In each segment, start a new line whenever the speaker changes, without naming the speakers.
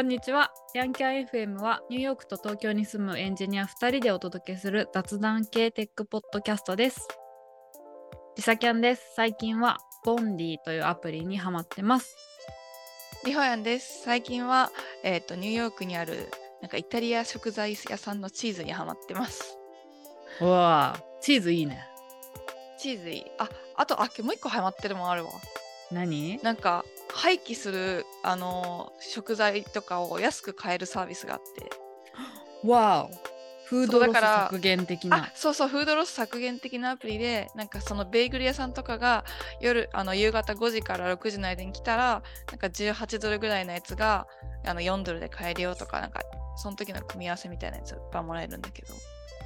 こんにちは。ヤンキャン FM はニューヨークと東京に住むエンジニア2人でお届けする雑談系テックポッドキャストです。リサキャンです。最近はボンディというアプリにハマってます。
リホヤンです。最近は、えー、とニューヨークにあるなんかイタリア食材屋さんのチーズにハマってます。
うわあ、チーズいいね。
チーズいい。あ、あと、あ、もう一個ハマってるもんあるわ。
何？
なんか廃棄する、あのー食材とかを安く買えるサービスがあって。
わお。フードロス
そうだから
削減的な
あ。そうそうフードロス削減的なアプリでなんかそのベーグル屋さんとかが夜あの夕方5時から6時の間に来たらなんか18ドルぐらいのやつがあの4ドルで買えるよとかなんかその時の組み合わせみたいなやつがもらえるんだけど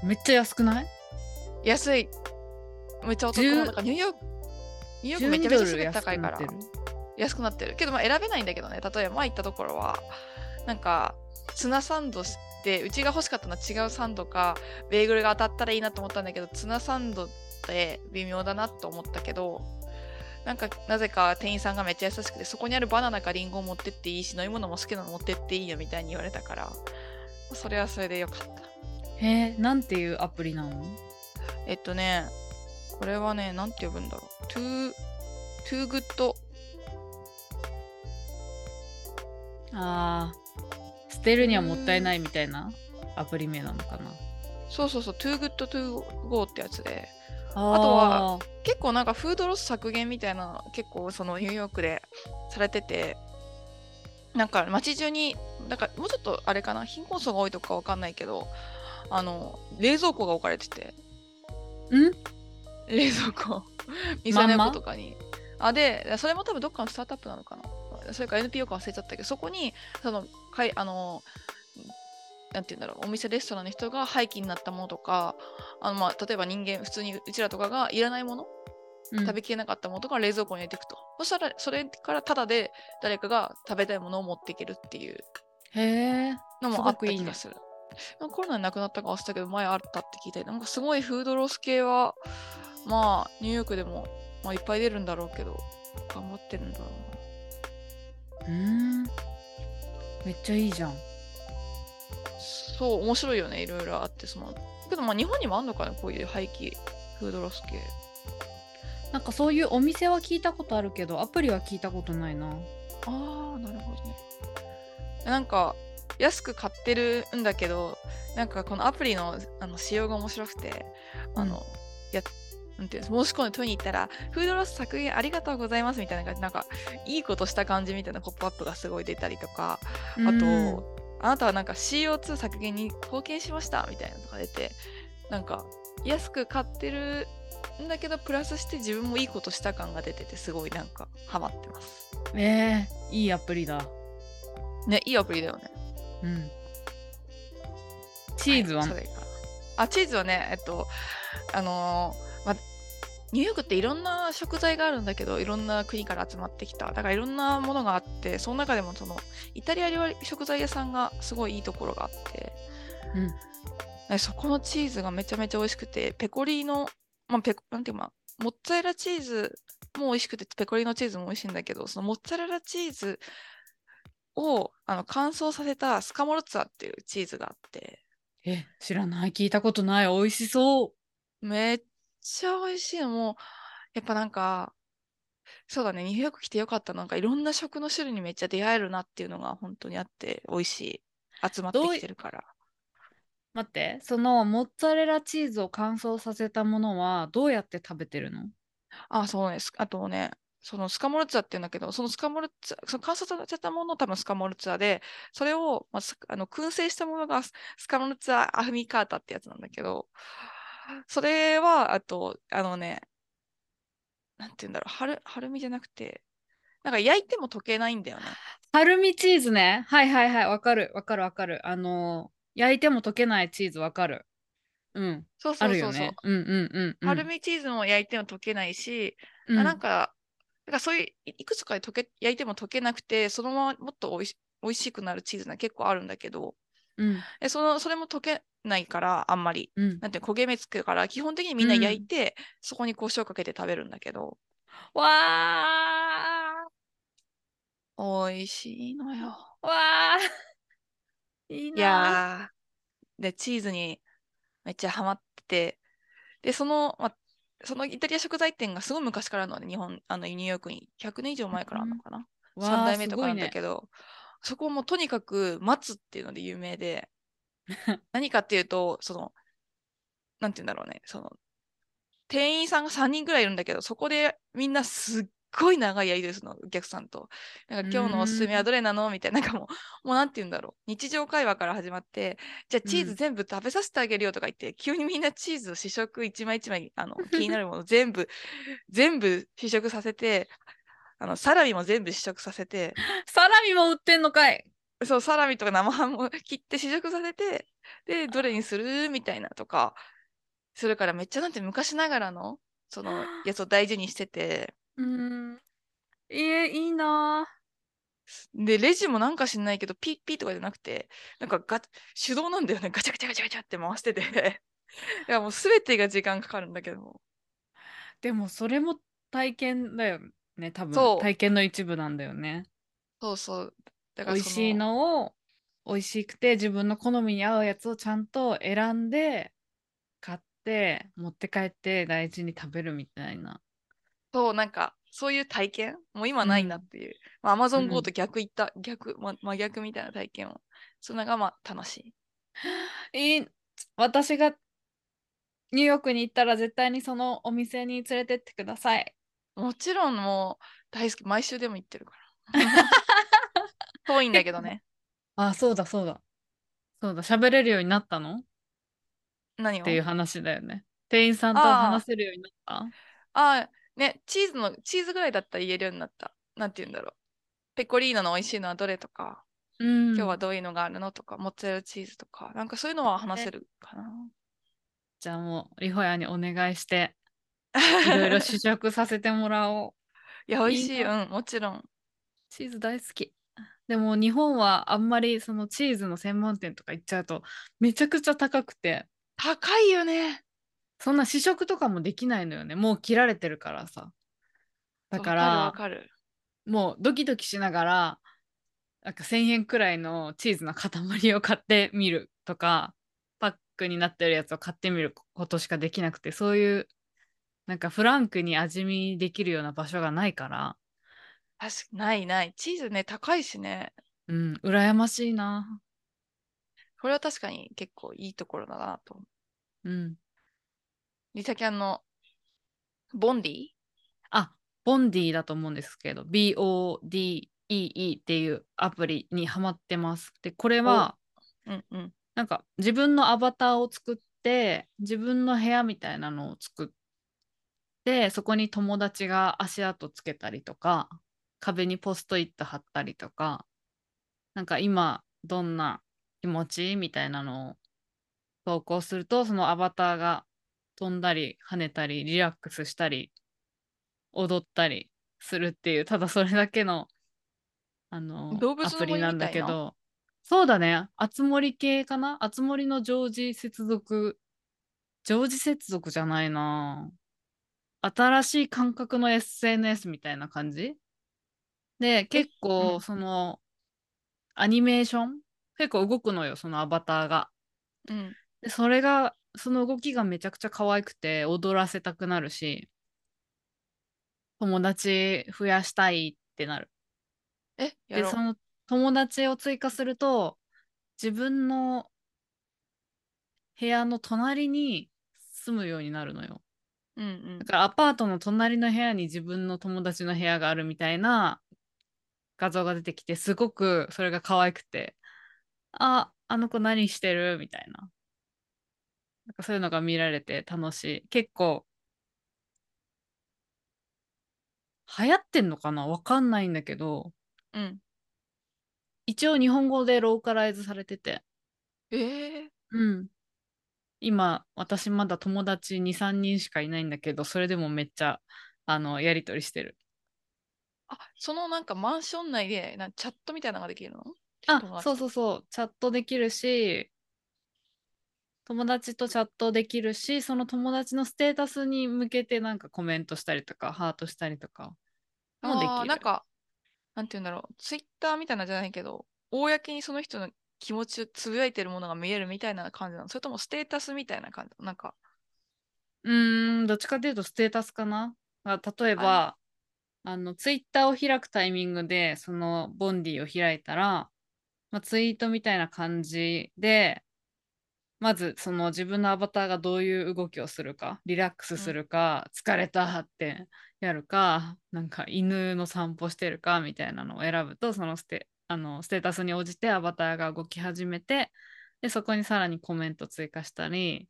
めっちゃ安くない？
安いめっちゃお得
10
なんかニューヨークニューヨークめちゃめちゃすべて高いから
12ドル安くなってる。
けどまあ選べないんだけどね。例えば前行ったところはなんかツナサンドしてうちが欲しかったのは違うサンドかベーグルが当たったらいいなと思ったんだけどツナサンドって微妙だなと思ったけどなんかなぜか店員さんがめっちゃ優しくてそこにあるバナナかリンゴを持ってっていいし飲み物も好きなの持ってっていいよみたいに言われたからそれはそれでよかった。
へえ、なんていうアプリなの？
えっとねこれはねなんて呼ぶんだろう。Too too good
あー、捨てるにはもったいないみたいなアプリ名なのかな。
そうそうそう、too good to go ってやつで、
あ
とは結構なんかフードロス削減みたいなの結構そのニューヨークでされてて、なんか街中に、なんかもうちょっとあれかな、貧困層が多いとかわかんないけど、あの、冷蔵庫が置かれてて、
ん？
冷蔵庫、店の横とかに。あ、で、それも多分どっかのスタートアップなのかな。それか NPO か忘れちゃったけど、そこに、その、かいあの、なんて言うんだろう、お店、レストランの人が廃棄になったものとか、あのまあ、例えば人間、普通にうちらとかがいらないもの、
うん
食べきれなかったものとか冷蔵庫に入れていくと。そしたら、それからタダで誰かが食べたいものを持っていけるっていう。のもあった気がする。なんかコロナになくなったか忘れたけど、前あったって聞いて、なんかすごいフードロス系は、まあ、ニューヨークでも、まあ、いっぱい出るんだろうけど、頑張ってるんだろうな。
うーん。めっちゃいいじゃん。
そう、面白いよね、いろいろあって、その。けど、まあ、日本にもあんのかな、こういう廃棄、フードロス系。
なんかそういうお店は聞いたことあるけど、アプリは聞いたことないな。
ああ、なるほどね。なんか、安く買ってるんだけど、なんかこのアプリのあの仕様が面白くて、あの、やなんて申し込んで取りに行ったら、フードロス削減ありがとうございますみたいな感じ、なんか、いいことした感じみたいなポップアップがすごい出たりとか、あ
うん
と、あなたはなんか CO2 削減に貢献しましたみたいなのが出て、なんか、安く買ってるんだけど、プラスして自分もいいことした感が出てて、すごいなんか、ハマってます。
えー、いいアプリだ。
ね、いいアプリだよね。
うん。チーズは、
いそれかあ、チーズはね、えっと、あのーま、ニューヨークっていろんな食材があるんだけど、いろんな国から集まってきた。だからいろんなものがあって、その中でもその、イタリア料理食材屋さんがすごいいいところがあって、
うん。
ねそこのチーズがめちゃめちゃ美味しくて、ペコリーノ、まあ、ペコ、なんていうか、まあモッツァレラチーズも美味しくて、ペコリーノチーズも美味しいんだけど、そのモッツァレラチーズをあの乾燥させたスカモルツァっていうチーズがあって、
え、知らない。聞いたことない。美味しそう。
めっちゃ美味しい。のもうやっぱなんかそうだねニューヨーク来てよかった。なんかいろんな食の種類にめっちゃ出会えるなっていうのが本当にあって美味しい。集まってきてるから。
待って、そのモッツァレラチーズを乾燥させたものはどうやって食べてるの？
あそうね。すあとねそのスカモルツァって言うんだけどそのスカモルツァその乾燥させたもの多分スカモルツァでそれを、まあ、すあの燻製したものがススカモルツァアフミカータってやつなんだけど それはあとあのねなんて言うんだろう春春みじゃなくてなんか焼いても溶けないんだよね
ハルミチーズね。はいはいはい。わかるわかるわかる。あのー、焼いても溶けないチーズわかる。うん。
そうそうそうそう。
ね。うんうんうん、うん。
アルミチーズも焼いても溶けないし、
うん、
あなんか、なんかそういういいくつかで溶け焼いても溶けなくて、そのままもっとおいし美味しくなるチーズが結構あるんだけど、
うん
えそのそれも溶けないから、あんまり。
うん。
なんて焦げ目つくから、基本的にみんな焼いて、そこに胡椒かけて食べるんだけど、
わー。
美味しいのよ。
わあいい
い
な
やー、で、チーズにめっちゃハマってて、で、その、ま、そのイタリア食材店がすごい昔からので、日本、あの、ニューヨークに。100年以上前からあるのかな。3
わあ
代目とかなんだけど、そこもとにかく待つっていうので有名で、何かっていうと、その、なんて言うんだろうね、その、店員さんが3人ぐらいいるんだけど、そこでみんなすっごい長いやりですの、お客さんと。なんか今日のおすすめはどれなの？みたいな、なんかもう、もうなんて言うんだろう。日常会話から始まって、じゃあチーズ全部食べさせてあげるよとか言って、急にみんなチーズを試食一枚一枚、あの、気になるもの全部、全部試食させて、あの、サラミも全部試食させて、
サラミも売ってんのかい
そう、サラミとか生ハムを切って試食させて、で、どれにする？みたいなとか、それからめっちゃなんて昔ながらの、その やつを大事にしてて、
うんいえいいな
で、レジもなんか知んないけど、ピッピッとかじゃなくて、なんかガ手動なんだよね。ガチャガチャガチャガチャって回してて。いや、もうすべてが時間かかるんだけど。
でもそれも体験だよね多分体験の一部なんだよね
そうそう。だからそ
美味しいのを美味しくて自分の好みに合うやつをちゃんと選んで買って持って帰って大事に食べるみたいな
そう、なんか、そういう体験？もう今ないなっていう。まあ、Amazon
うん
Go と逆いった、逆、ま、真逆みたいな体験を。それがまあ楽しい。
いい私がニューヨークに行ったら絶対にそのお店に連れてってください
もちろんもう大好き。毎週でも行ってるから。遠いんだけどね。
あそうだそうだそうだ喋れるようになったの？
何を？
っていう話だよね店員さんと
あー
話せるようになった？
ああ、ね、チーズの、チーズぐらいだったら言えるようになった。なんて言うんだろう。ペコリーノの美味しいのはどれとか、
うん
今日はどういうのがあるのとか、モッツァレラチーズとか、なんかそういうのは話せるかな。
じゃあもうリホヤにお願いして いろいろ試食させてもらおう
いや、美味しい。
いいな
うん、もちろん。
チーズ大好き。でも日本はあんまりそのチーズの専門店とか行っちゃうとめちゃくちゃ高くて
高いよね。
そんな試食とかもできないのよねもう切られてるからさだか
わ
ら
かるわかる。
もうドキドキしながらなんか1,000円くらいのチーズの塊を買ってみるとかパックになってるやつを買ってみることしかできなくてそういうなんかフランクに味見できるような場所がないから
確かないない。チーズね、高いしね。
うん羨ましいな
これは確かに結構いいところだなと思う。
うん
リサキャンのボンディ？
あ、ボンディだと思うんですけど、BODEE っていうアプリにハマってます。で、これは、
うんうん。
なんか自分のアバターを作って、自分の部屋みたいなのを作って、そこに友達が足跡つけたりとか、壁にポストイット貼ったりとか、なんか今どんな気持ち？みたいなのを投稿すると、そのアバターが飛んだり跳ねたりリラックスしたり踊ったりするっていうただそれだけのあの
動物の
アプリなんだけど。そうだね。あつ森系かな？あつ森の常時接続。常時接続じゃないな。新しい感覚の SNS みたいな感じ？で結
う
構
ん
そのアニメーション結構動くのよそのアバターが
うん。
でそれがその動きがめちゃくちゃ可愛くて踊らせたくなるし友達増やしたいってなる。
え、やろう
でそ。の友達を追加すると自分の部屋の隣に住むようになるのよ。
うんうん
だ。からアパートの隣の部屋に自分の友達の部屋があるみたいな画像が出てきてすごくそれが可愛くて。ああの子何してる？みたいな。なんかそういうのが見られて楽しい。結構流行ってんのかな？わかんないんだけど。
うん。
一応日本語でローカライズされてて。
えー、
うん。今私まだ友達23人しかいないんだけどそれでもめっちゃあのやり取りしてる
あ、そのなんかマンション内でなんチャットみたいなのができるの？
あ、そうそううそう、チャットできるし、友達とチャットできるし、その友達のステータスに向けてなんかコメントしたりとか、ハートしたりとかもできる。
なんか、なんて言うんだろう、ツイッターみたいなのじゃないけど、公にその人の気持ちをつぶやいてるものが見えるみたいな感じなの？それともステータスみたいな感じなんか。
うーん、どっちかというとステータスかな。あ例えば、あの、ツイッターを開くタイミングで、そのボンディを開いたら、まあ、ツイートみたいな感じで、まずその自分のアバターがどういう動きをするか、リラックスするか、疲れたってやるか、なんか犬の散歩してるかみたいなのを選ぶと、そのステあのステータスに応じてアバターが動き始めて、でそこにさらにコメント追加したり、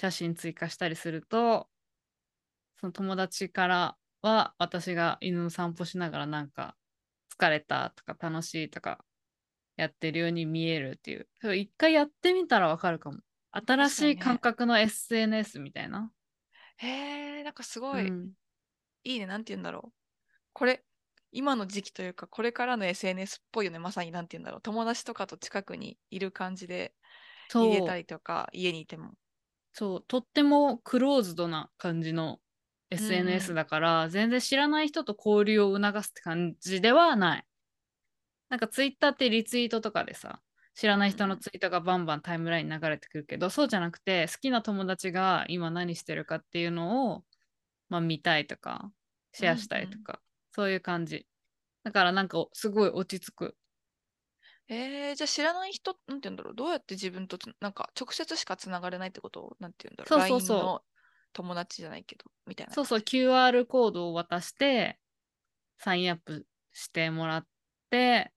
写真追加したりすると、その友達からは私が犬の散歩しながらなんか疲れたとか楽しいとかやってるように見えるっていう。一回やってみたらわかるかも。新しい感覚の SNS みたいな。
へえ、なんかすごい、うん、いいね。なんて言うんだろう。これ、今の時期というか、これからの SNS っぽいよね。まさになんて言うんだろう。友達とかと近くにいる感じで入れたりとか、家にいても。
そう、とってもクローズドな感じの SNS だから、うん、全然知らない人と交流を促すって感じではない。なんかツイッターってリツイートとかでさ、知らない人のツイートがバンバンタイムラインに流れてくるけど、そうじゃなくて、好きな友達が今何してるかっていうのを、まあ、見たいとか、シェアしたいとか、うんうん、そういう感じ。だからなんかすごい落ち着く。
えー、じゃあ知らない人、なんて言うんだろう、どうやって自分となんか直接しかつながれないってこと？なんて言うんだろう、そうそうそう友達じゃないけど、みたいな。
そうそう、QR コードを渡して、サインアップしてもらって、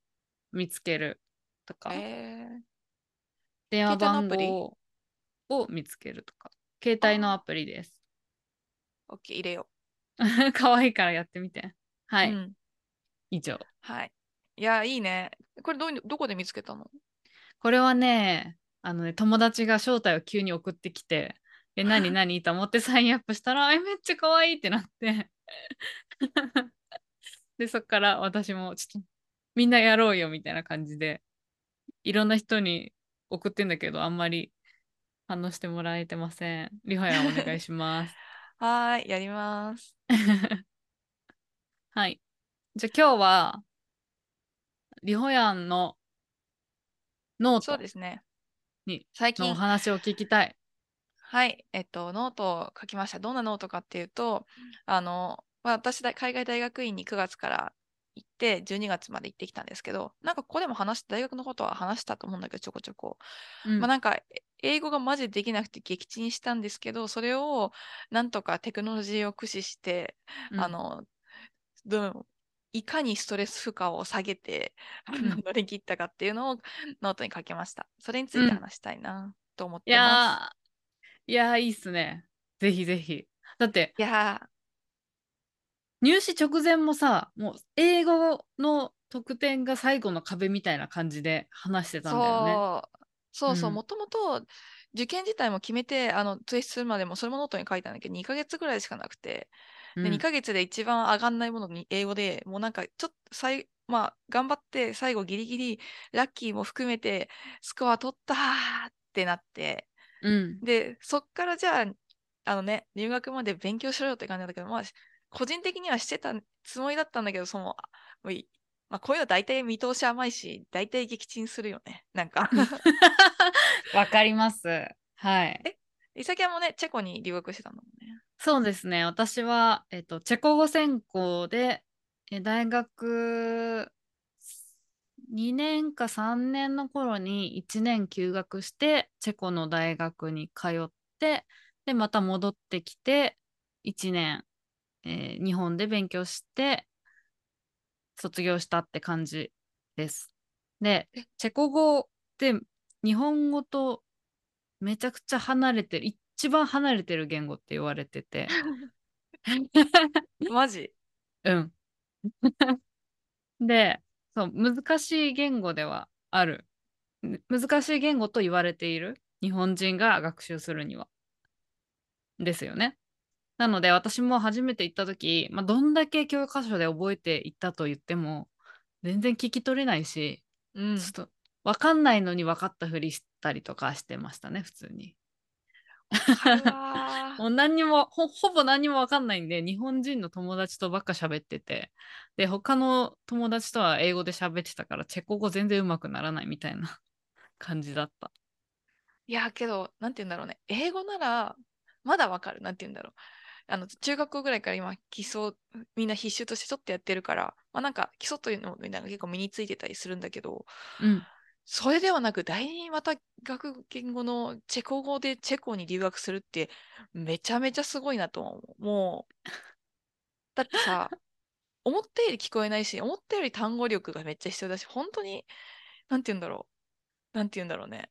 見つけるとか、えー、電話番号を見つけるとか。携帯のアプリです。
OK 入れよ
う。かわいいからやってみて。はい、うん、以上。
はい。いやいいね。これどどこで見つけたの？
これはねあのね友達が招待を急に送ってきてえ何 何？と思ってサインアップしたらえめっちゃ可愛いってなって でそっから私もちょっとみんなやろうよみたいな感じで、いろんな人に送ってんだけど、あんまり反応してもらえてません。リホヤお願いします。
はい、やります。
はい。じゃあ今日は、リホヤンのノート
そうですね。
に最近のお話を聞きたい。
はい、えっと、ノートを書きました。どんなノートかっていうと、あの、まあ、私、海外大学院に9月から行って12月まで行ってきたんですけどなんかここでも話して大学のことは話したと思うんだけどちょこちょこ、うん、まあなんか英語がマジでできなくて撃沈したんですけどそれをなんとかテクノロジーを駆使して、うん、あのどいかにストレス負荷を下げて、うん、乗り切ったかっていうのをノートに書きました。それについて話したいなと思ってま
す、いやいいっすね。ぜひぜひ。だって
いや
入試直前もさもう英語の得点が最後の壁みたいな感じで話してたんだよね。
そう。そうもともと受験自体も決めてあの提出するまでもそれもノートに書いたんだけど2ヶ月ぐらいしかなくて、で2ヶ月で一番上がんないものに英語でもうなんかちょっと最まあ頑張って最後ギリギリラッキーも含めてスコア取ったってなって、
うん、
でそっからじゃああのね入学まで勉強しろよって感じなんだけどまあ個人的にはしてたつもりだったんだけど、その、まあ、こういうの大体見通し甘いし、大体撃沈するよね。なんか
わかります。はい。
え、イサキもね、チェコに留学してたんだもんね。
そうですね。私は、えっと、チェコ語専攻で、え大学2年か3年の頃に1年休学して、チェコの大学に通って、で、また戻ってきて、1年えー、日本で勉強して卒業したって感じです。で、チェコ語って日本語とめちゃくちゃ離れてる、一番離れてる言語って言われてて。
マジ？
うん。で、そう、難しい言語ではある。難しい言語と言われている。日本人が学習するには。ですよね。なので私も初めて行った時、まあ、どんだけ教科書で覚えていったと言っても全然聞き取れないし、
うん、
ちょっと分かんないのに分かったふりしたりとかしてましたね普通に。もう何にもほほぼ何にも分かんないんで日本人の友達とばっか喋っててで他の友達とは英語で喋ってたからチェコ語全然うまくならないみたいな 感じだった。
いや、けど、なんて言うんだろうね。英語なら、まだわかる。なんて言うんだろう。あの、中学校ぐらいから今、基礎、みんな必修としてちょっとやってるから、まあなんか、基礎というのもみんなが結構身についてたりするんだけど、
うん
それではなく、第二また学言語のチェコ語でチェコに留学するって、めちゃめちゃすごいなと思う。もう、だってさ、思ったより聞こえないし、思ったより単語力がめっちゃ必要だし、本当に、なんて言うんだろう。なんて言うんだろうね。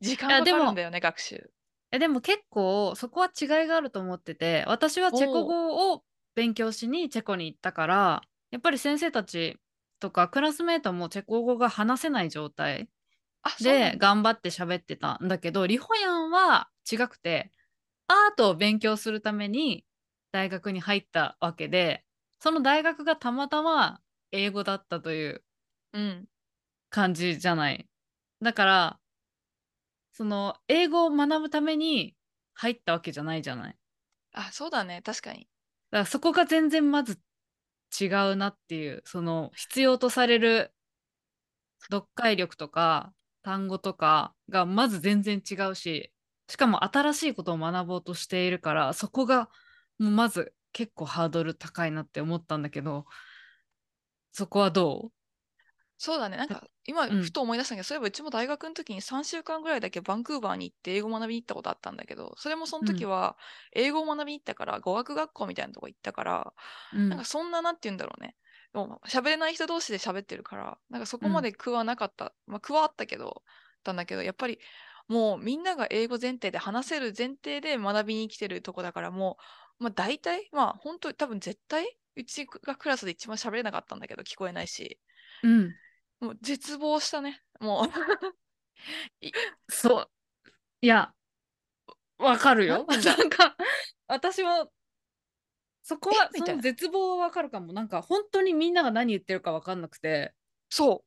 時間かかるんだよね、学習。
えでも結構そこは違いがあると思ってて私はチェコ語を勉強しにチェコに行ったからやっぱり先生たちとかクラスメートもチェコ語が話せない状態で。頑張って喋ってたんだけどリホヤンは違くてアートを勉強するために大学に入ったわけでその大学がたまたま英語だったという
うん。
感じじゃない。だからその英語を学ぶために入ったわけじゃないじゃない。
あ、そうだね。確かに。
だからそこが全然まず違うなっていうその必要とされる読解力とか単語とかがまず全然違うししかも新しいことを学ぼうとしているからそこがもうまず結構ハードル高いなって思ったんだけどそこはどう？
そうだね。なんか、今、
うん。
ふと思い出したんだけど、そういえばうちも大学の時に3週間ぐらいだけバンクーバーに行って英語学びに行ったことあったんだけど、それもその時は英語を学びに行ったから、語学学校みたいなとこ行ったから、
う、うん。
なんかそんな、なんて言うんだろうね。もう喋れない人同士で喋ってるから、なんかそこまで苦はなかった。まあ苦はあったけど、たんだけど、やっぱりもうみんなが英語前提で話せる前提で学びに来てるとこだから、もう、まあ大体、まあ本当に多分絶対、うちがクラスで一番喋れなかったんだけど、聞こえないし、
うん、
もう絶望したね。もう、
そう。いやわかるよ。
な ん
か私もそこはその絶望はわかるかも。なんか本当にみんなが何言ってるかわかんなくて。
そ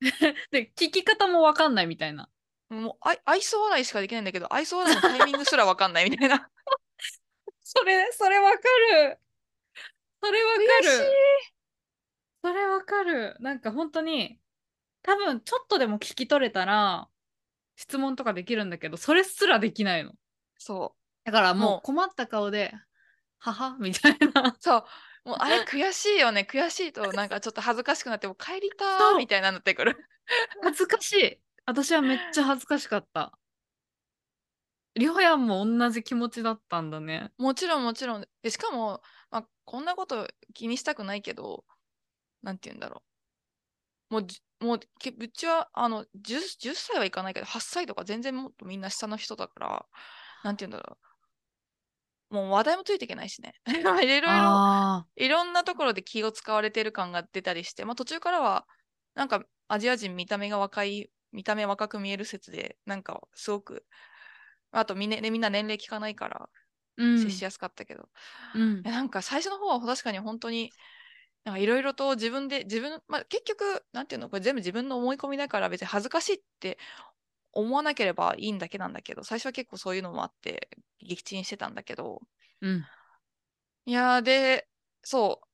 う。
で聞き方もわかんないみたいな。
もう愛愛想笑いしかできないんだけど、愛想笑いのタイミングすらわかんないみたいな。
それそれわかる。それわか
悔しい。
るそれわかる。なんか本当に多分ちょっとでも聞き取れたら質問とかできるんだけどそれすらできないの
そ
だからも
もう
う困った顔で「はは」みたいな
う。そう。もうあれ 悔しいよね。悔しいとなんかちょっと恥ずかしくなってもう帰りたーみたいなのってくる。
恥ずかしい私はめっちゃ恥ずかしかったりょうやんも同じ気持ちだったんだね
もちろんもちろん。でしかも、まあ、こんなこと気にしたくないけど、なんて言うんだろう。もうじ、もう、けうちは、あの10、10歳はいかないけど、8歳とか全然もっとみんな下の人だから、なんて言うんだろう。もう話題もついていけないしね。いろいろ
あ
いろんなところで気を使われてる感が出たりして、まあ、途中からは、なんかアジア人見た目が若い、見た目若く見える説で、なんかすごく、あとみ,、ね、みんな年齢聞かないから接しやすかったけど、
うん
なんか最初の方は確かに本当に、なんかいろいろと自分で、自分、まあ、結局、なんていうの、これ全部自分の思い込みだから別に恥ずかしいって思わなければいいんだけなんだけど、最初は結構そういうのもあって、撃沈してたんだけど、
うん。
いやーで、そう、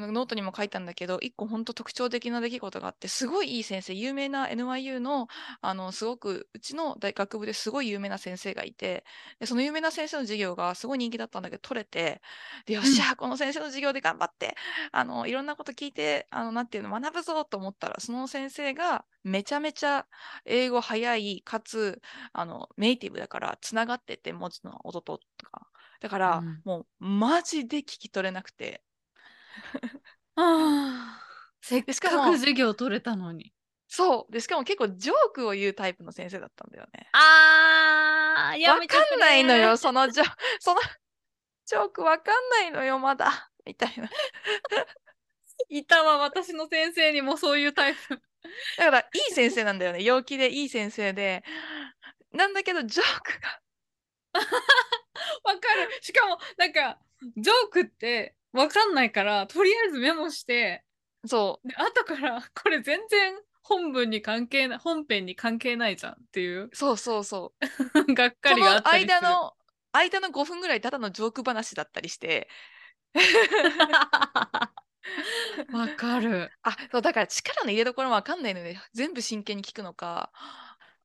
ノートにも書いたんだけど、一個本当特徴的な出来事があって、すごいいい先生、有名な NYU の、あの、すごく、うちの大学部ですごい有名な先生がいて、で、その有名な先生の授業がすごい人気だったんだけど、取れて、で、よっしゃ、この先生の授業で頑張って、あの、いろんなこと聞いて、あの、なんていうの、学ぶぞと思ったら、その先生がめちゃめちゃ英語早い、かつ、あの、ネイティブだから、つながってて、文字の音とか。だから、
うん。
もう、マジで聞き取れなくて、
あーせっ
か
く授業取れたのに
そう。で、しかも結構ジョークを言うタイプの先生だったんだよね。
あー
わかんないのよ、そのジョ、そのジョークわかんないのよ、まだ。みたいな。
いたわ私の先生にもそういうタイプ
だから、いい先生なんだよね。陽気でいい先生で。なんだけど、ジョークが。
わかるしかもなんかジョークってわかんないからとりあえずメモして
そ
で後からこれ全然本文に関係ない本編に関係ないじゃんっていう。
そうそうそう。
がっか
こ
りがあっ
の
たりする。
間の、間の5分ぐらいただのジョーク話だったりして、
わかる。
あ、そう、だから力の入れどころもわかんないので、全部真剣に聞くのか、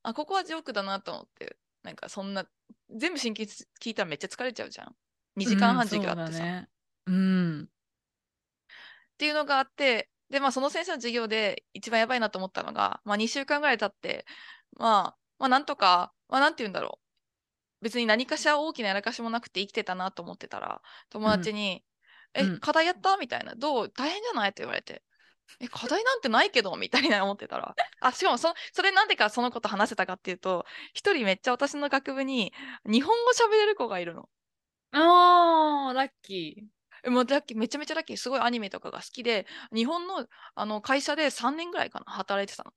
あ、ここはジョークだなと思って、なんかそんな、全部真剣に聞いたらめっちゃ疲れちゃうじゃん。2時間半授業あってさ。
うんそうだねうん
っていうのがあって、で、まあその先生の授業で一番やばいなと思ったのが、まあ2週間ぐらい経って、まあ、まあなんとか、まあなんて言うんだろう。別に何かしら大きなやらかしもなくて生きてたなと思ってたら、友達に、え、
うん
課題やった？みたいな。どう？大変じゃない？って言われて。え、課題なんてないけど？みたいな思ってたら。あ、しかもそ、それなんでかその子と話せたかっていうと、一人めっちゃ私の学部に日本語喋れる子がいるの。
あーラッキ
えもうラッキーめちゃめちゃラッキー。すごいアニメとかが好きで日本のあの会社で3年ぐらいかな働いてたの、
ー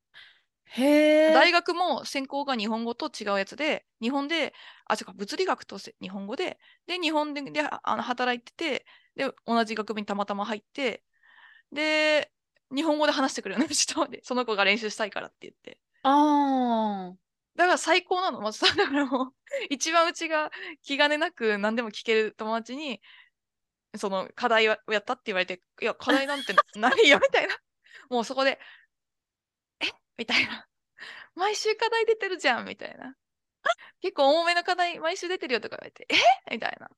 へえ。
大学も専攻が日本語と違うやつで日本であ違う物理学とせ日本語でで日本でであの働いててで同じ学部にたまたま入ってで日本語で話してくれるの人でその子が練習したいからって言って。
あー。
だから最高なの。まずだからもう、一番うちが気兼ねなく何でも聞ける友達に、その課題をやったって言われて、いや、課題なんて ないよみたいな。もうそこで、え？みたいな。毎週課題出てるじゃんみたいな。結構重めの課題毎週出てるよとか言われて、え？みたいな。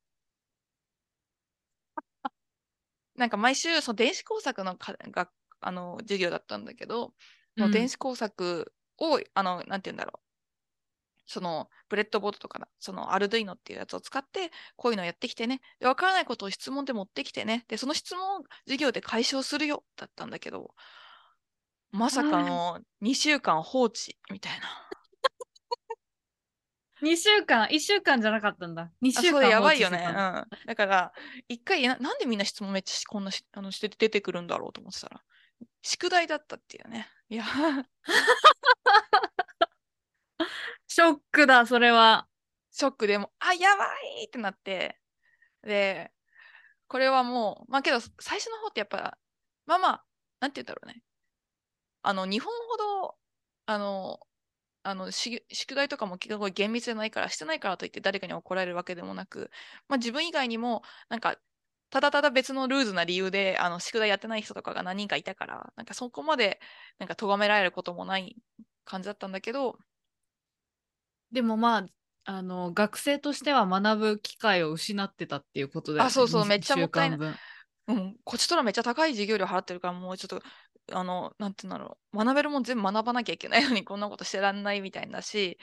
なんか毎週、その電子工作のかがあの授業だったんだけど、もう電子工作を、あの、なんて言うんだろう。そのブレッドボードとかな、そのアルドゥイノっていうやつを使って、こういうのやってきてね。で、わからないことを質問で持ってきてね。で、その質問を授業で解消するよ、だったんだけど、まさかの2週間放置みたいな。
2週間1週間じゃなかったんだ2
あそ
週間
れやばいよね。うん。だから、一回な、なんでみんな質問めっちゃしこんなしあのして出てくるんだろうと思ってたら、宿題だったっていうね。いや、
ショックだそれは
ショックでも、あ、やばいってなって、で、これはもう、まあけど、最初の方ってやっぱ、まあまあ、なんて言うんだろうね。あの、日本ほど、あの、あの宿題とかもすごい厳密じゃないから、してないからといって誰かに怒られるわけでもなく、まあ自分以外にも、なんか、ただただ別のルーズな理由で、あの、宿題やってない人とかが何人かいたから、なんかそこまで、なんか咎められることもない感じだったんだけど、
でもまああの学生としては学ぶ機会を失ってたっていうことだよね
あそうそう
に
めっちゃもったいないうん、こっちとらめっちゃ高い授業料払ってるから、もうちょっと、あの、なんていうんだろう、学べるもん全部学ばなきゃいけないのに、こんなことしてらんないみたいだし、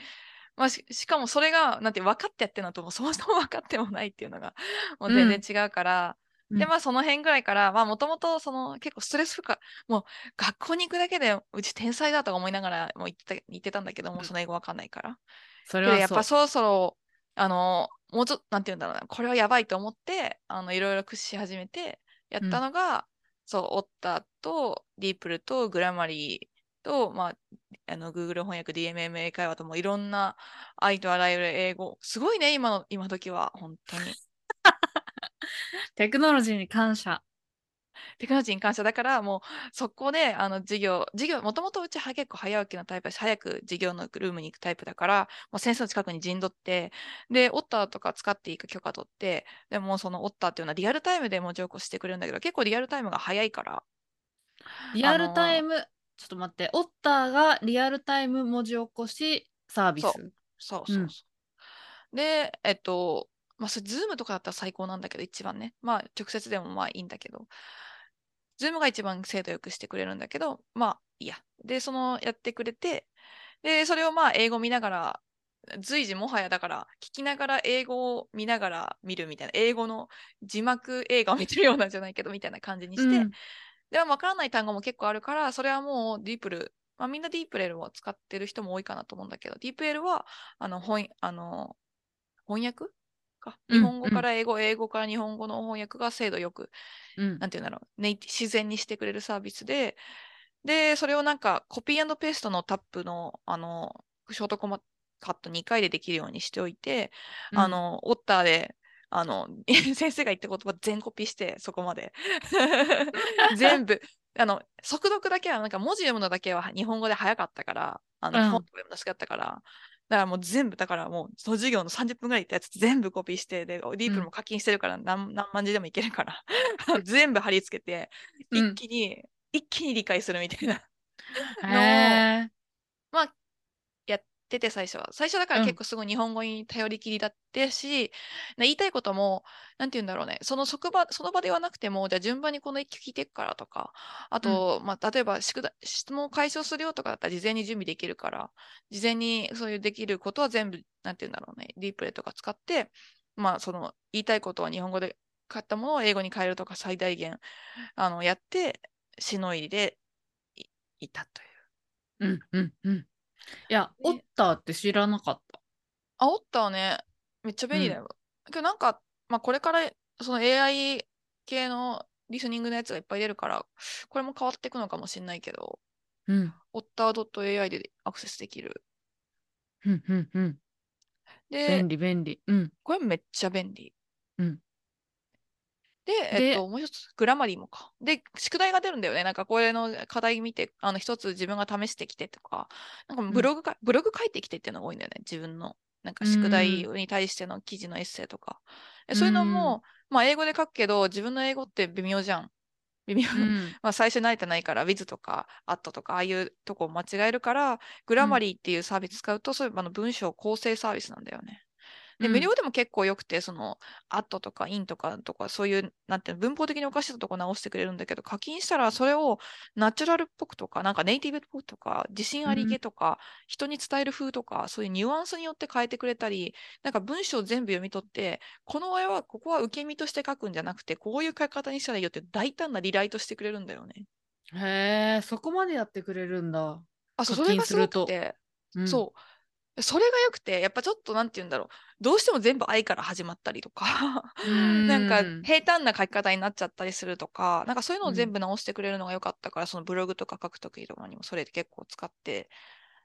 まあ、ししかもそれが、なんて分かってやってるのと、もうそもそも分かってもないっていうのが、もう全然違うから、
うん
で、まあ、その辺ぐらいから、まあ、もともと、その、結構ストレス負荷、もう、学校に行くだけで、うち天才だとか思いながら、もう言ってた言ってたんだけども、
うん
その英語分かんないから。
それは
やっぱそろそろ、あの、もうちょっと、なんて言うんだろうな、これはやばいと思って、あの、いろいろ駆使し始めて、やったのが、そう、オッターと、ディープルと、グラマリーと、まあ、あの、Google 翻訳、DMM 英会話ともいろんな、ありとあらゆる英語。すごいね、今の、今時は、本当に。
テクノロジーに感謝。
テクノロジーに関してはだからもうそこであの授業授業もともとうちは結構早起きのタイプだし早く授業のルームに行くタイプだからもう先生の近くに陣取ってでオッターとか使っていく許可取ってでもそのオッターっていうのはリアルタイムで文字起こししてくれるんだけど結構リアルタイムが早いから。
リアルタイム、ちょっと待って。オッターがリアルタイム文字起こしサービス。
そう。そうそうそう、でえっとまあそれ Zoom とかだったら最高なんだけど一番ね。まあ直接でもまあいいんだけど。 Zoom が一番精度よくしてくれるんだけど、まあいいや。で、そのやってくれて、で、それをまあ英語見ながら、随時もはやだから、聞きながら英語を見ながら見るみたいな、英語の字幕映画を見てるようなんじゃないけど、みたいな感じにして、
うん。
でも分からない単語も結構あるから、それはもうディープル、まあみんなディープレルを使ってる人も多いかなと思うんだけど、ディープレルは、あの、翻あの翻訳か。
うん
日本語から英語、英語から日本語の翻訳が精度よく
うん。
なんていうんだろう、ネイティ自然にしてくれるサービスで、で、それをなんかコピーペーストのタップの、あの、ショートコマカット2回でできるようにしておいて、
うん。
あの、オッターで、あの、先生が言った言葉全コピーして、そこまで。全部、あの、速読だけは、なんか文字読むのだけは日本語で早かったから、あの、
うん。
読むの好きだったから、だからもう全部、だからもう、その授業の30分ぐらい行ったやつ全部コピーして、で、ディープルも課金してるから何,、何万字でもいけるから、全部貼り付けて、
うん
一気に、一気に理解するみたいな。
へえ。
やってて最初は最初だから
うん
結構すごい日本語に頼りきりだったし、言いたいこともなんて言うんだろうねその即場その場ではなくてもじゃあ順番にこの一曲聞いていくからとかあと、まあ、例えば宿題質問を解消するよとかだったら事前に準備できるから事前にそういうできることは全部なんて言うんだろうねリプレイとか使ってまあその言いたいことは日本語で買ったものを英語に変えるとか最大限あのやってしのいでいいたという。
うんうんうん。いや、オッターって知らなかった。
あ、オッターね、めっちゃ便利だよ。けどなんか、まあ、これからその AI 系のリスニングのやつがいっぱい出るから、これも変わっていくのかもしれないけど、
うん。
オッター .ai でアクセスできる。
うんうんうん。
で
便、利便利。うん。
これめっちゃ便利。
うん
で、
で
えっと、もう一つ、グラマリーもか。で、宿題が出るんだよね。なんか、これの課題見て、あの、一つ自分が試してきてとか、なんかブログか、ブログ書いてきてっていうのが多いんだよね。自分の、なんか宿題に対しての記事のエッセイとか。でそういうのも、まあ、英語で書くけど、自分の英語って微妙じゃん。微妙。
うん。
まあ、最初慣れてないから、Wiz とか At とか、ああいうとこを間違えるから、グラマリーっていうサービス使うと、そういうあの文章構成サービスなんだよね。で、無料でも結構よくて、その、アットとかインとかとか、そういう、なんていうの、文法的におかしいとこ直してくれるんだけど、課金したらそれをナチュラルっぽくとか、なんかネイティブっぽくとか、自信ありげとか、人に伝える風とか、そういうニュアンスによって変えてくれたり、なんか文章を全部読み取って、この絵は、ここは受け身として書くんじゃなくて、こういう書き方にしたらいいよって大胆なリライトしてくれるんだよね。
へえ、そこまでやってくれるんだ。
あ、そう、
課
それがすごくて、
うん、
そう。それが良くて、やっぱちょっとなんて言うんだろう。どうしても全部愛から始まったりとか、
うーん。
なんか平坦な書き方になっちゃったりするとか、なんかそういうのを
うん。
全部直してくれるのが良かったから、そのブログとか書くときとかにもそれで結構使って、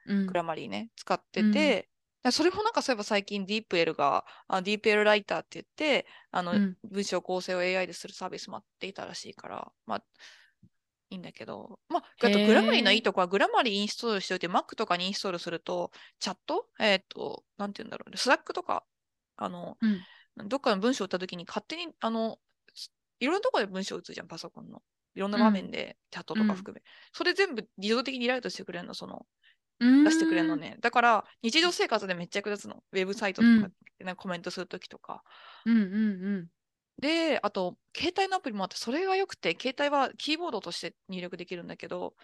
うん。
グラマリーね、使ってて、だそれもなんかそういえば最近 DeepL が、あ DeepL ライターって言って、あの、
うん。
文章構成を AI でするサービスもあっていたらしいから、まあ、いいんだけど、まあ、あと Grammarly のいいとこは、 Grammarly インストールしておいて、Mac とかにインストールすると、チャット？えっ、と、なんて言うんだろうね、 Slack とか、あの、
うん
どっかの文章を打ったときに勝手に、あの、すいろんなところで文章を打つじゃん、パソコンの。いろんな場面で、チャットとか含め。それ全部自動的にリライトしてくれるの、その、
うん
出してくれるの。ね。だから、日常生活でめっちゃ役立つの。ウェブサイトとか、
うん
なんかコメントするときとか。
うんうんうん。
で、あと、携帯のアプリもあって、それが良くて、携帯はキーボードとして入力できるんだけど、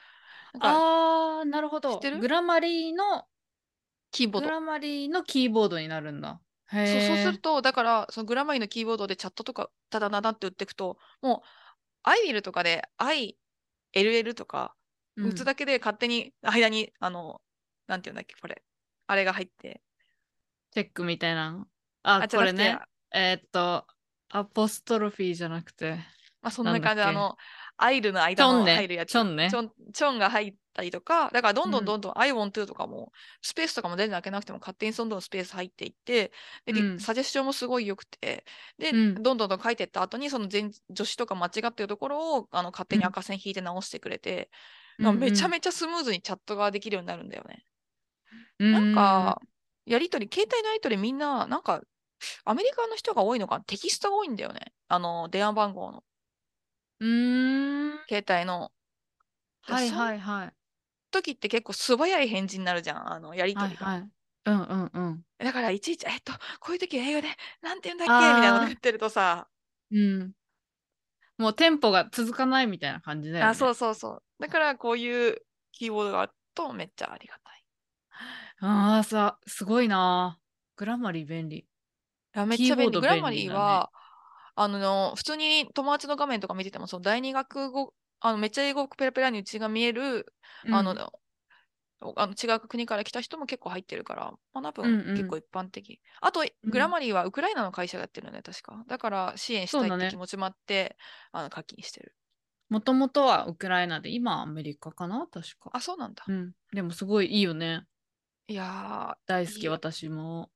あー、なるほど
知ってる？
グラマリーの、
キーボード。
グラマリーのキーボードになるんだ。へ
そう
ー
そうすると、だから、そのグラマリーのキーボードでチャットとか、ただだだって打っていくと、もう、アイビルとかで、I、LL とか、
うん
打つだけで勝手に間に、あの、なんていうんだっけ、これ。あれが入って。
チェックみたいな。あ、
あ、
これね。えーっと、アポストロフィーじゃなくて。
まあ、そんな感じ。で、あの、アイルの間の入るやつ。
チョンね。
チョン、チョンが入ったりとか、だからどんど
うん
んどんどん、I want to とかも、スペースとかも全然開けなくても勝手にどんどんスペース入っていって、で、リ
うん。
サジェスションもすごい良くて、で、
うん。
どんどんどん書いていった後に、その全助詞とか間違ってるところを、あの、勝手に赤線引いて直してくれて、なんかめちゃめちゃスムーズにチャットができるようになるんだよね。
ち
なんか、やりとり、携帯のやりとりみんな、なんか、アメリカの人が多いのかな？テキストが多いんだよね。あの、電話番号の、
うーん。
携帯の。
はいはいはい。
時って結構素早い返事になるじゃん、あの、やりとりが。
はいはい。うんうんうん。
だから、いちいち、えっと、こういう時英語で、なんて言うんだっけ？みたいなこと言ってるとさ、
うん。もうテンポが続かないみたいな感じだよね。
あ、そうそうそう。だから、こういうキーボードがあるとめっちゃありがたい。
ああ、さ、すごいな。グラマリー便利。
いやめっちゃ便利。グラマリーは、あの、普通に友達の画面とか見てても、その第二学語、あのめっちゃ英語ペラペラにうちが見える、あの、
うん
あの違う国から来た人も結構入ってるから、まあ、多
うんうん
分結構一般的。あと、
ん
グラマリーはウクライナの会社がやってるよね、確か。だから支援したいって気持ちもあって、あの課金してる。
もともとはウクライナで、今はアメリカかな確か。
あ、そうなんだ。
うん。でもすごいいいよね。
いや
大好き、私も。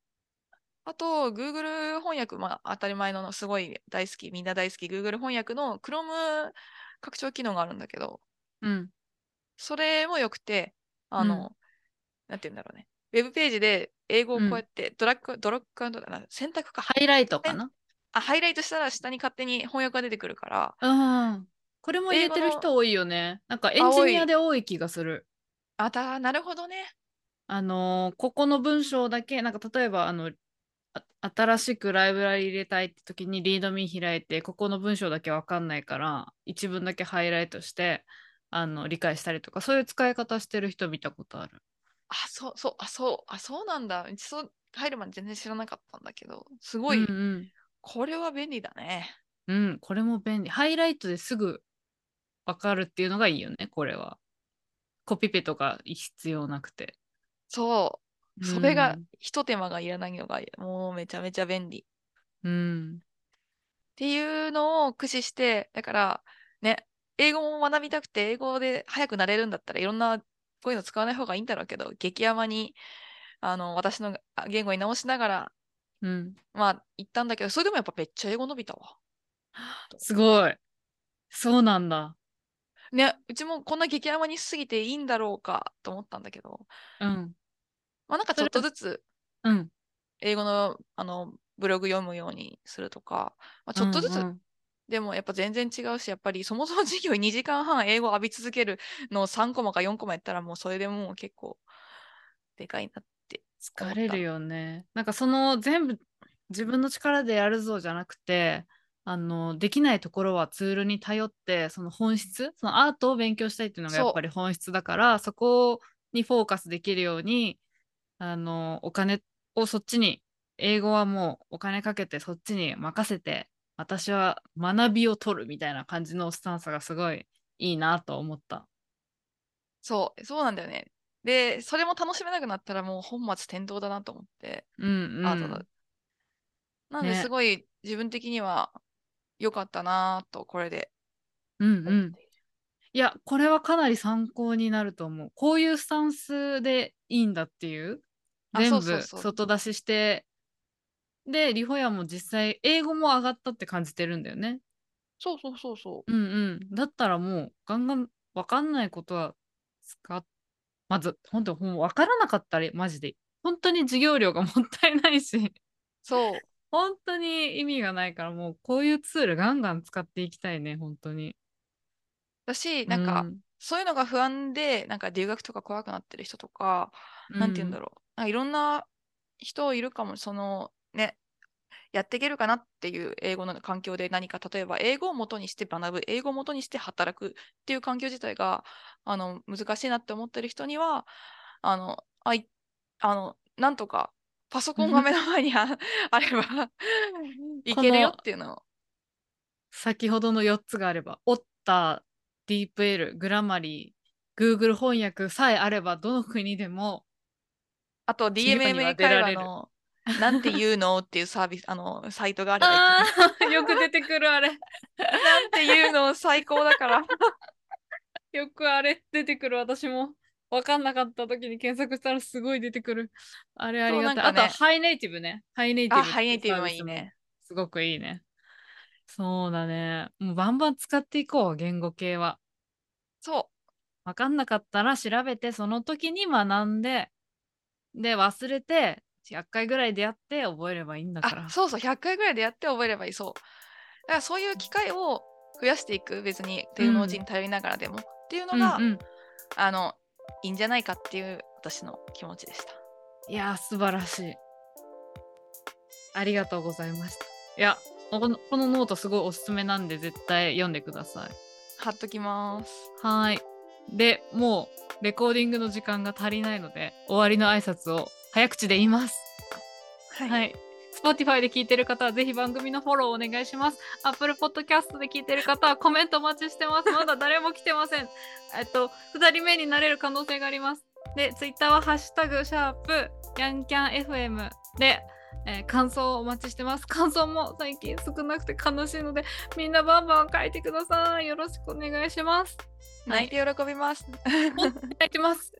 ー、あと、Google 翻訳、まあ当たり前のすごい大好き、みんな大好き、Google 翻訳の Chrome 拡張機能があるんだけど、
うん。
それもよくて、あの、なんて言うんだろうね。ウェブページで英語をこうやってドラッグ、ドラッグアンドな選択か。
ハイライトかな？
あ、ハイライトしたら下に勝手に翻訳が出てくるから、
うん。これも入れてる人多いよね。なんかエンジニアで多い気がする。
あだ、なるほどね。
あのーここの文章だけ、なんか例えば、あの、あ新しくライブラリ入れたいって時にリードミー開いて、ここの文章だけわかんないから、一文だけハイライトして、あの、理解したりとか、そういう使い方してる人見たことある。
あ、そう、そう、あ、そう、あ、そうなんだ。そう入るまで全然知らなかったんだけど、すごい、
うんうん。
これは便利だね。
うん、これも便利。ハイライトですぐわかるっていうのがいいよね、これは。コピペとか必要なくて。
そう。それが
うん、
ひと手間がいらないのが、もうめちゃめちゃ便利。
うん。
っていうのを駆使して、だから、ね、英語も学びたくて、英語で早くなれるんだったらいろんなこういうの使わない方がいいんだろうけど、激甘に、あの、私のあ言語に直しながら、
うん。
まあ、行ったんだけど、それでもやっぱめっちゃ英語伸びたわ。
すごい。そうなんだ。
ね、うちもこんな激甘にしすぎていいんだろうかと思ったんだけど、
うん。
まあなんかちょっとずつ
うん。
英語のあのブログ読むようにするとか、まあ、ちょっとずつ、
うんうん
でもやっぱ全然違うし、やっぱりそもそも授業2時間半英語浴び続けるのを3コマか4コマやったらもうそれでもう結構でかいなって。
疲れるよね。なんかその全部自分の力でやるぞじゃなくて、あのできないところはツールに頼ってその本質そのアートを勉強したいっていうのがやっぱり本質だからそこにフォーカスできるようにあのお金をそっちに英語はもうお金かけてそっちに任せて私は学びを取るみたいな感じのスタンスがすごいいいなと思った。
そう、そうなんだよね。で、それも楽しめなくなったらもう本末転倒だなと思って、
うんうん。
アートだ。なんで
ね
すごい自分的には良かったなぁと、これで
うんうん。
い
や、これはかなり参考になると思う。こういうスタンスでいいんだっていう。
あ
全部
そうそうそう
外出しして、で、リホヤも実際英語も上がったって感じてるんだよね。
そうそうそうそう。
うんうん。だったらもうガンガンわかんないことは使っ、まず本当もうわからなかったらマジで本当に授業料がもったいないし、
そう。
本当に意味がないからもうこういうツールガンガン使っていきたいね、本当に。
だし、なんか、
うん
そういうのが不安で、なんか留学とか怖くなってる人とか、なんて言うんだろう。なんかいろんな人いるかも、そのね、やっていけるかなっていう英語の環境で何か、例えば英語を元にして学ぶ、英語を元にして働くっていう環境自体があの難しいなって思ってる人には、あの、あいあのなんとかパソコンが目の前にああればいけるよっていうのを。
先ほどの4つがあれば、オッター、ディープ L、グラマリー、Google 翻訳さえあれば、どの国でも、
あと DMMA 会
出ら
のなんて言うのっていうサービス、あの、サイトがあれば
よく出てくるあれ。
なんて uKnow 最高だから。
よくあれ出てくる私も。分かんなかった時に検索したらすごい出てくる。あれありがたい。
ね
あとは HiNative ね。
HiNative HiNative もいいね。
すごくいいね。そうだね。もうバンバン使っていこう、言語系は。
そう。
分かんなかったら調べてその時に学んでで忘れて100回ぐらいでやって覚えればいいんだから
あ、そうそう、100回ぐらいでやって覚えればいい。そう。だからそういう機会を増やしていく、別にテクノロジーに頼りながらでも、っていうのが、
うんうん
あの、いいんじゃないかっていう私の気持ちでした。
いやー素晴らしいありがとうございましたいやこのこのノートすごいおすすめなんで絶対読んでください
貼っときます。
はーいでもうレコーディングの時間が足りないので終わりの挨拶を早口で言います
は
はい。Spotify で聞いてる方はぜひ番組のフォローお願いします。Apple Podcast で聞いてる方はコメントお待ちしてます。まだ誰も来てません。えっと、2人目になれる可能性があります。で、Twitter はハッシュタグ、シャープ、ヤンキャン FM で、えー感想をお待ちしてます。感想も最近少なくて悲しいので、みんなバンバン書いてください。よろしくお願いします。
泣いて喜びます。
お願いします。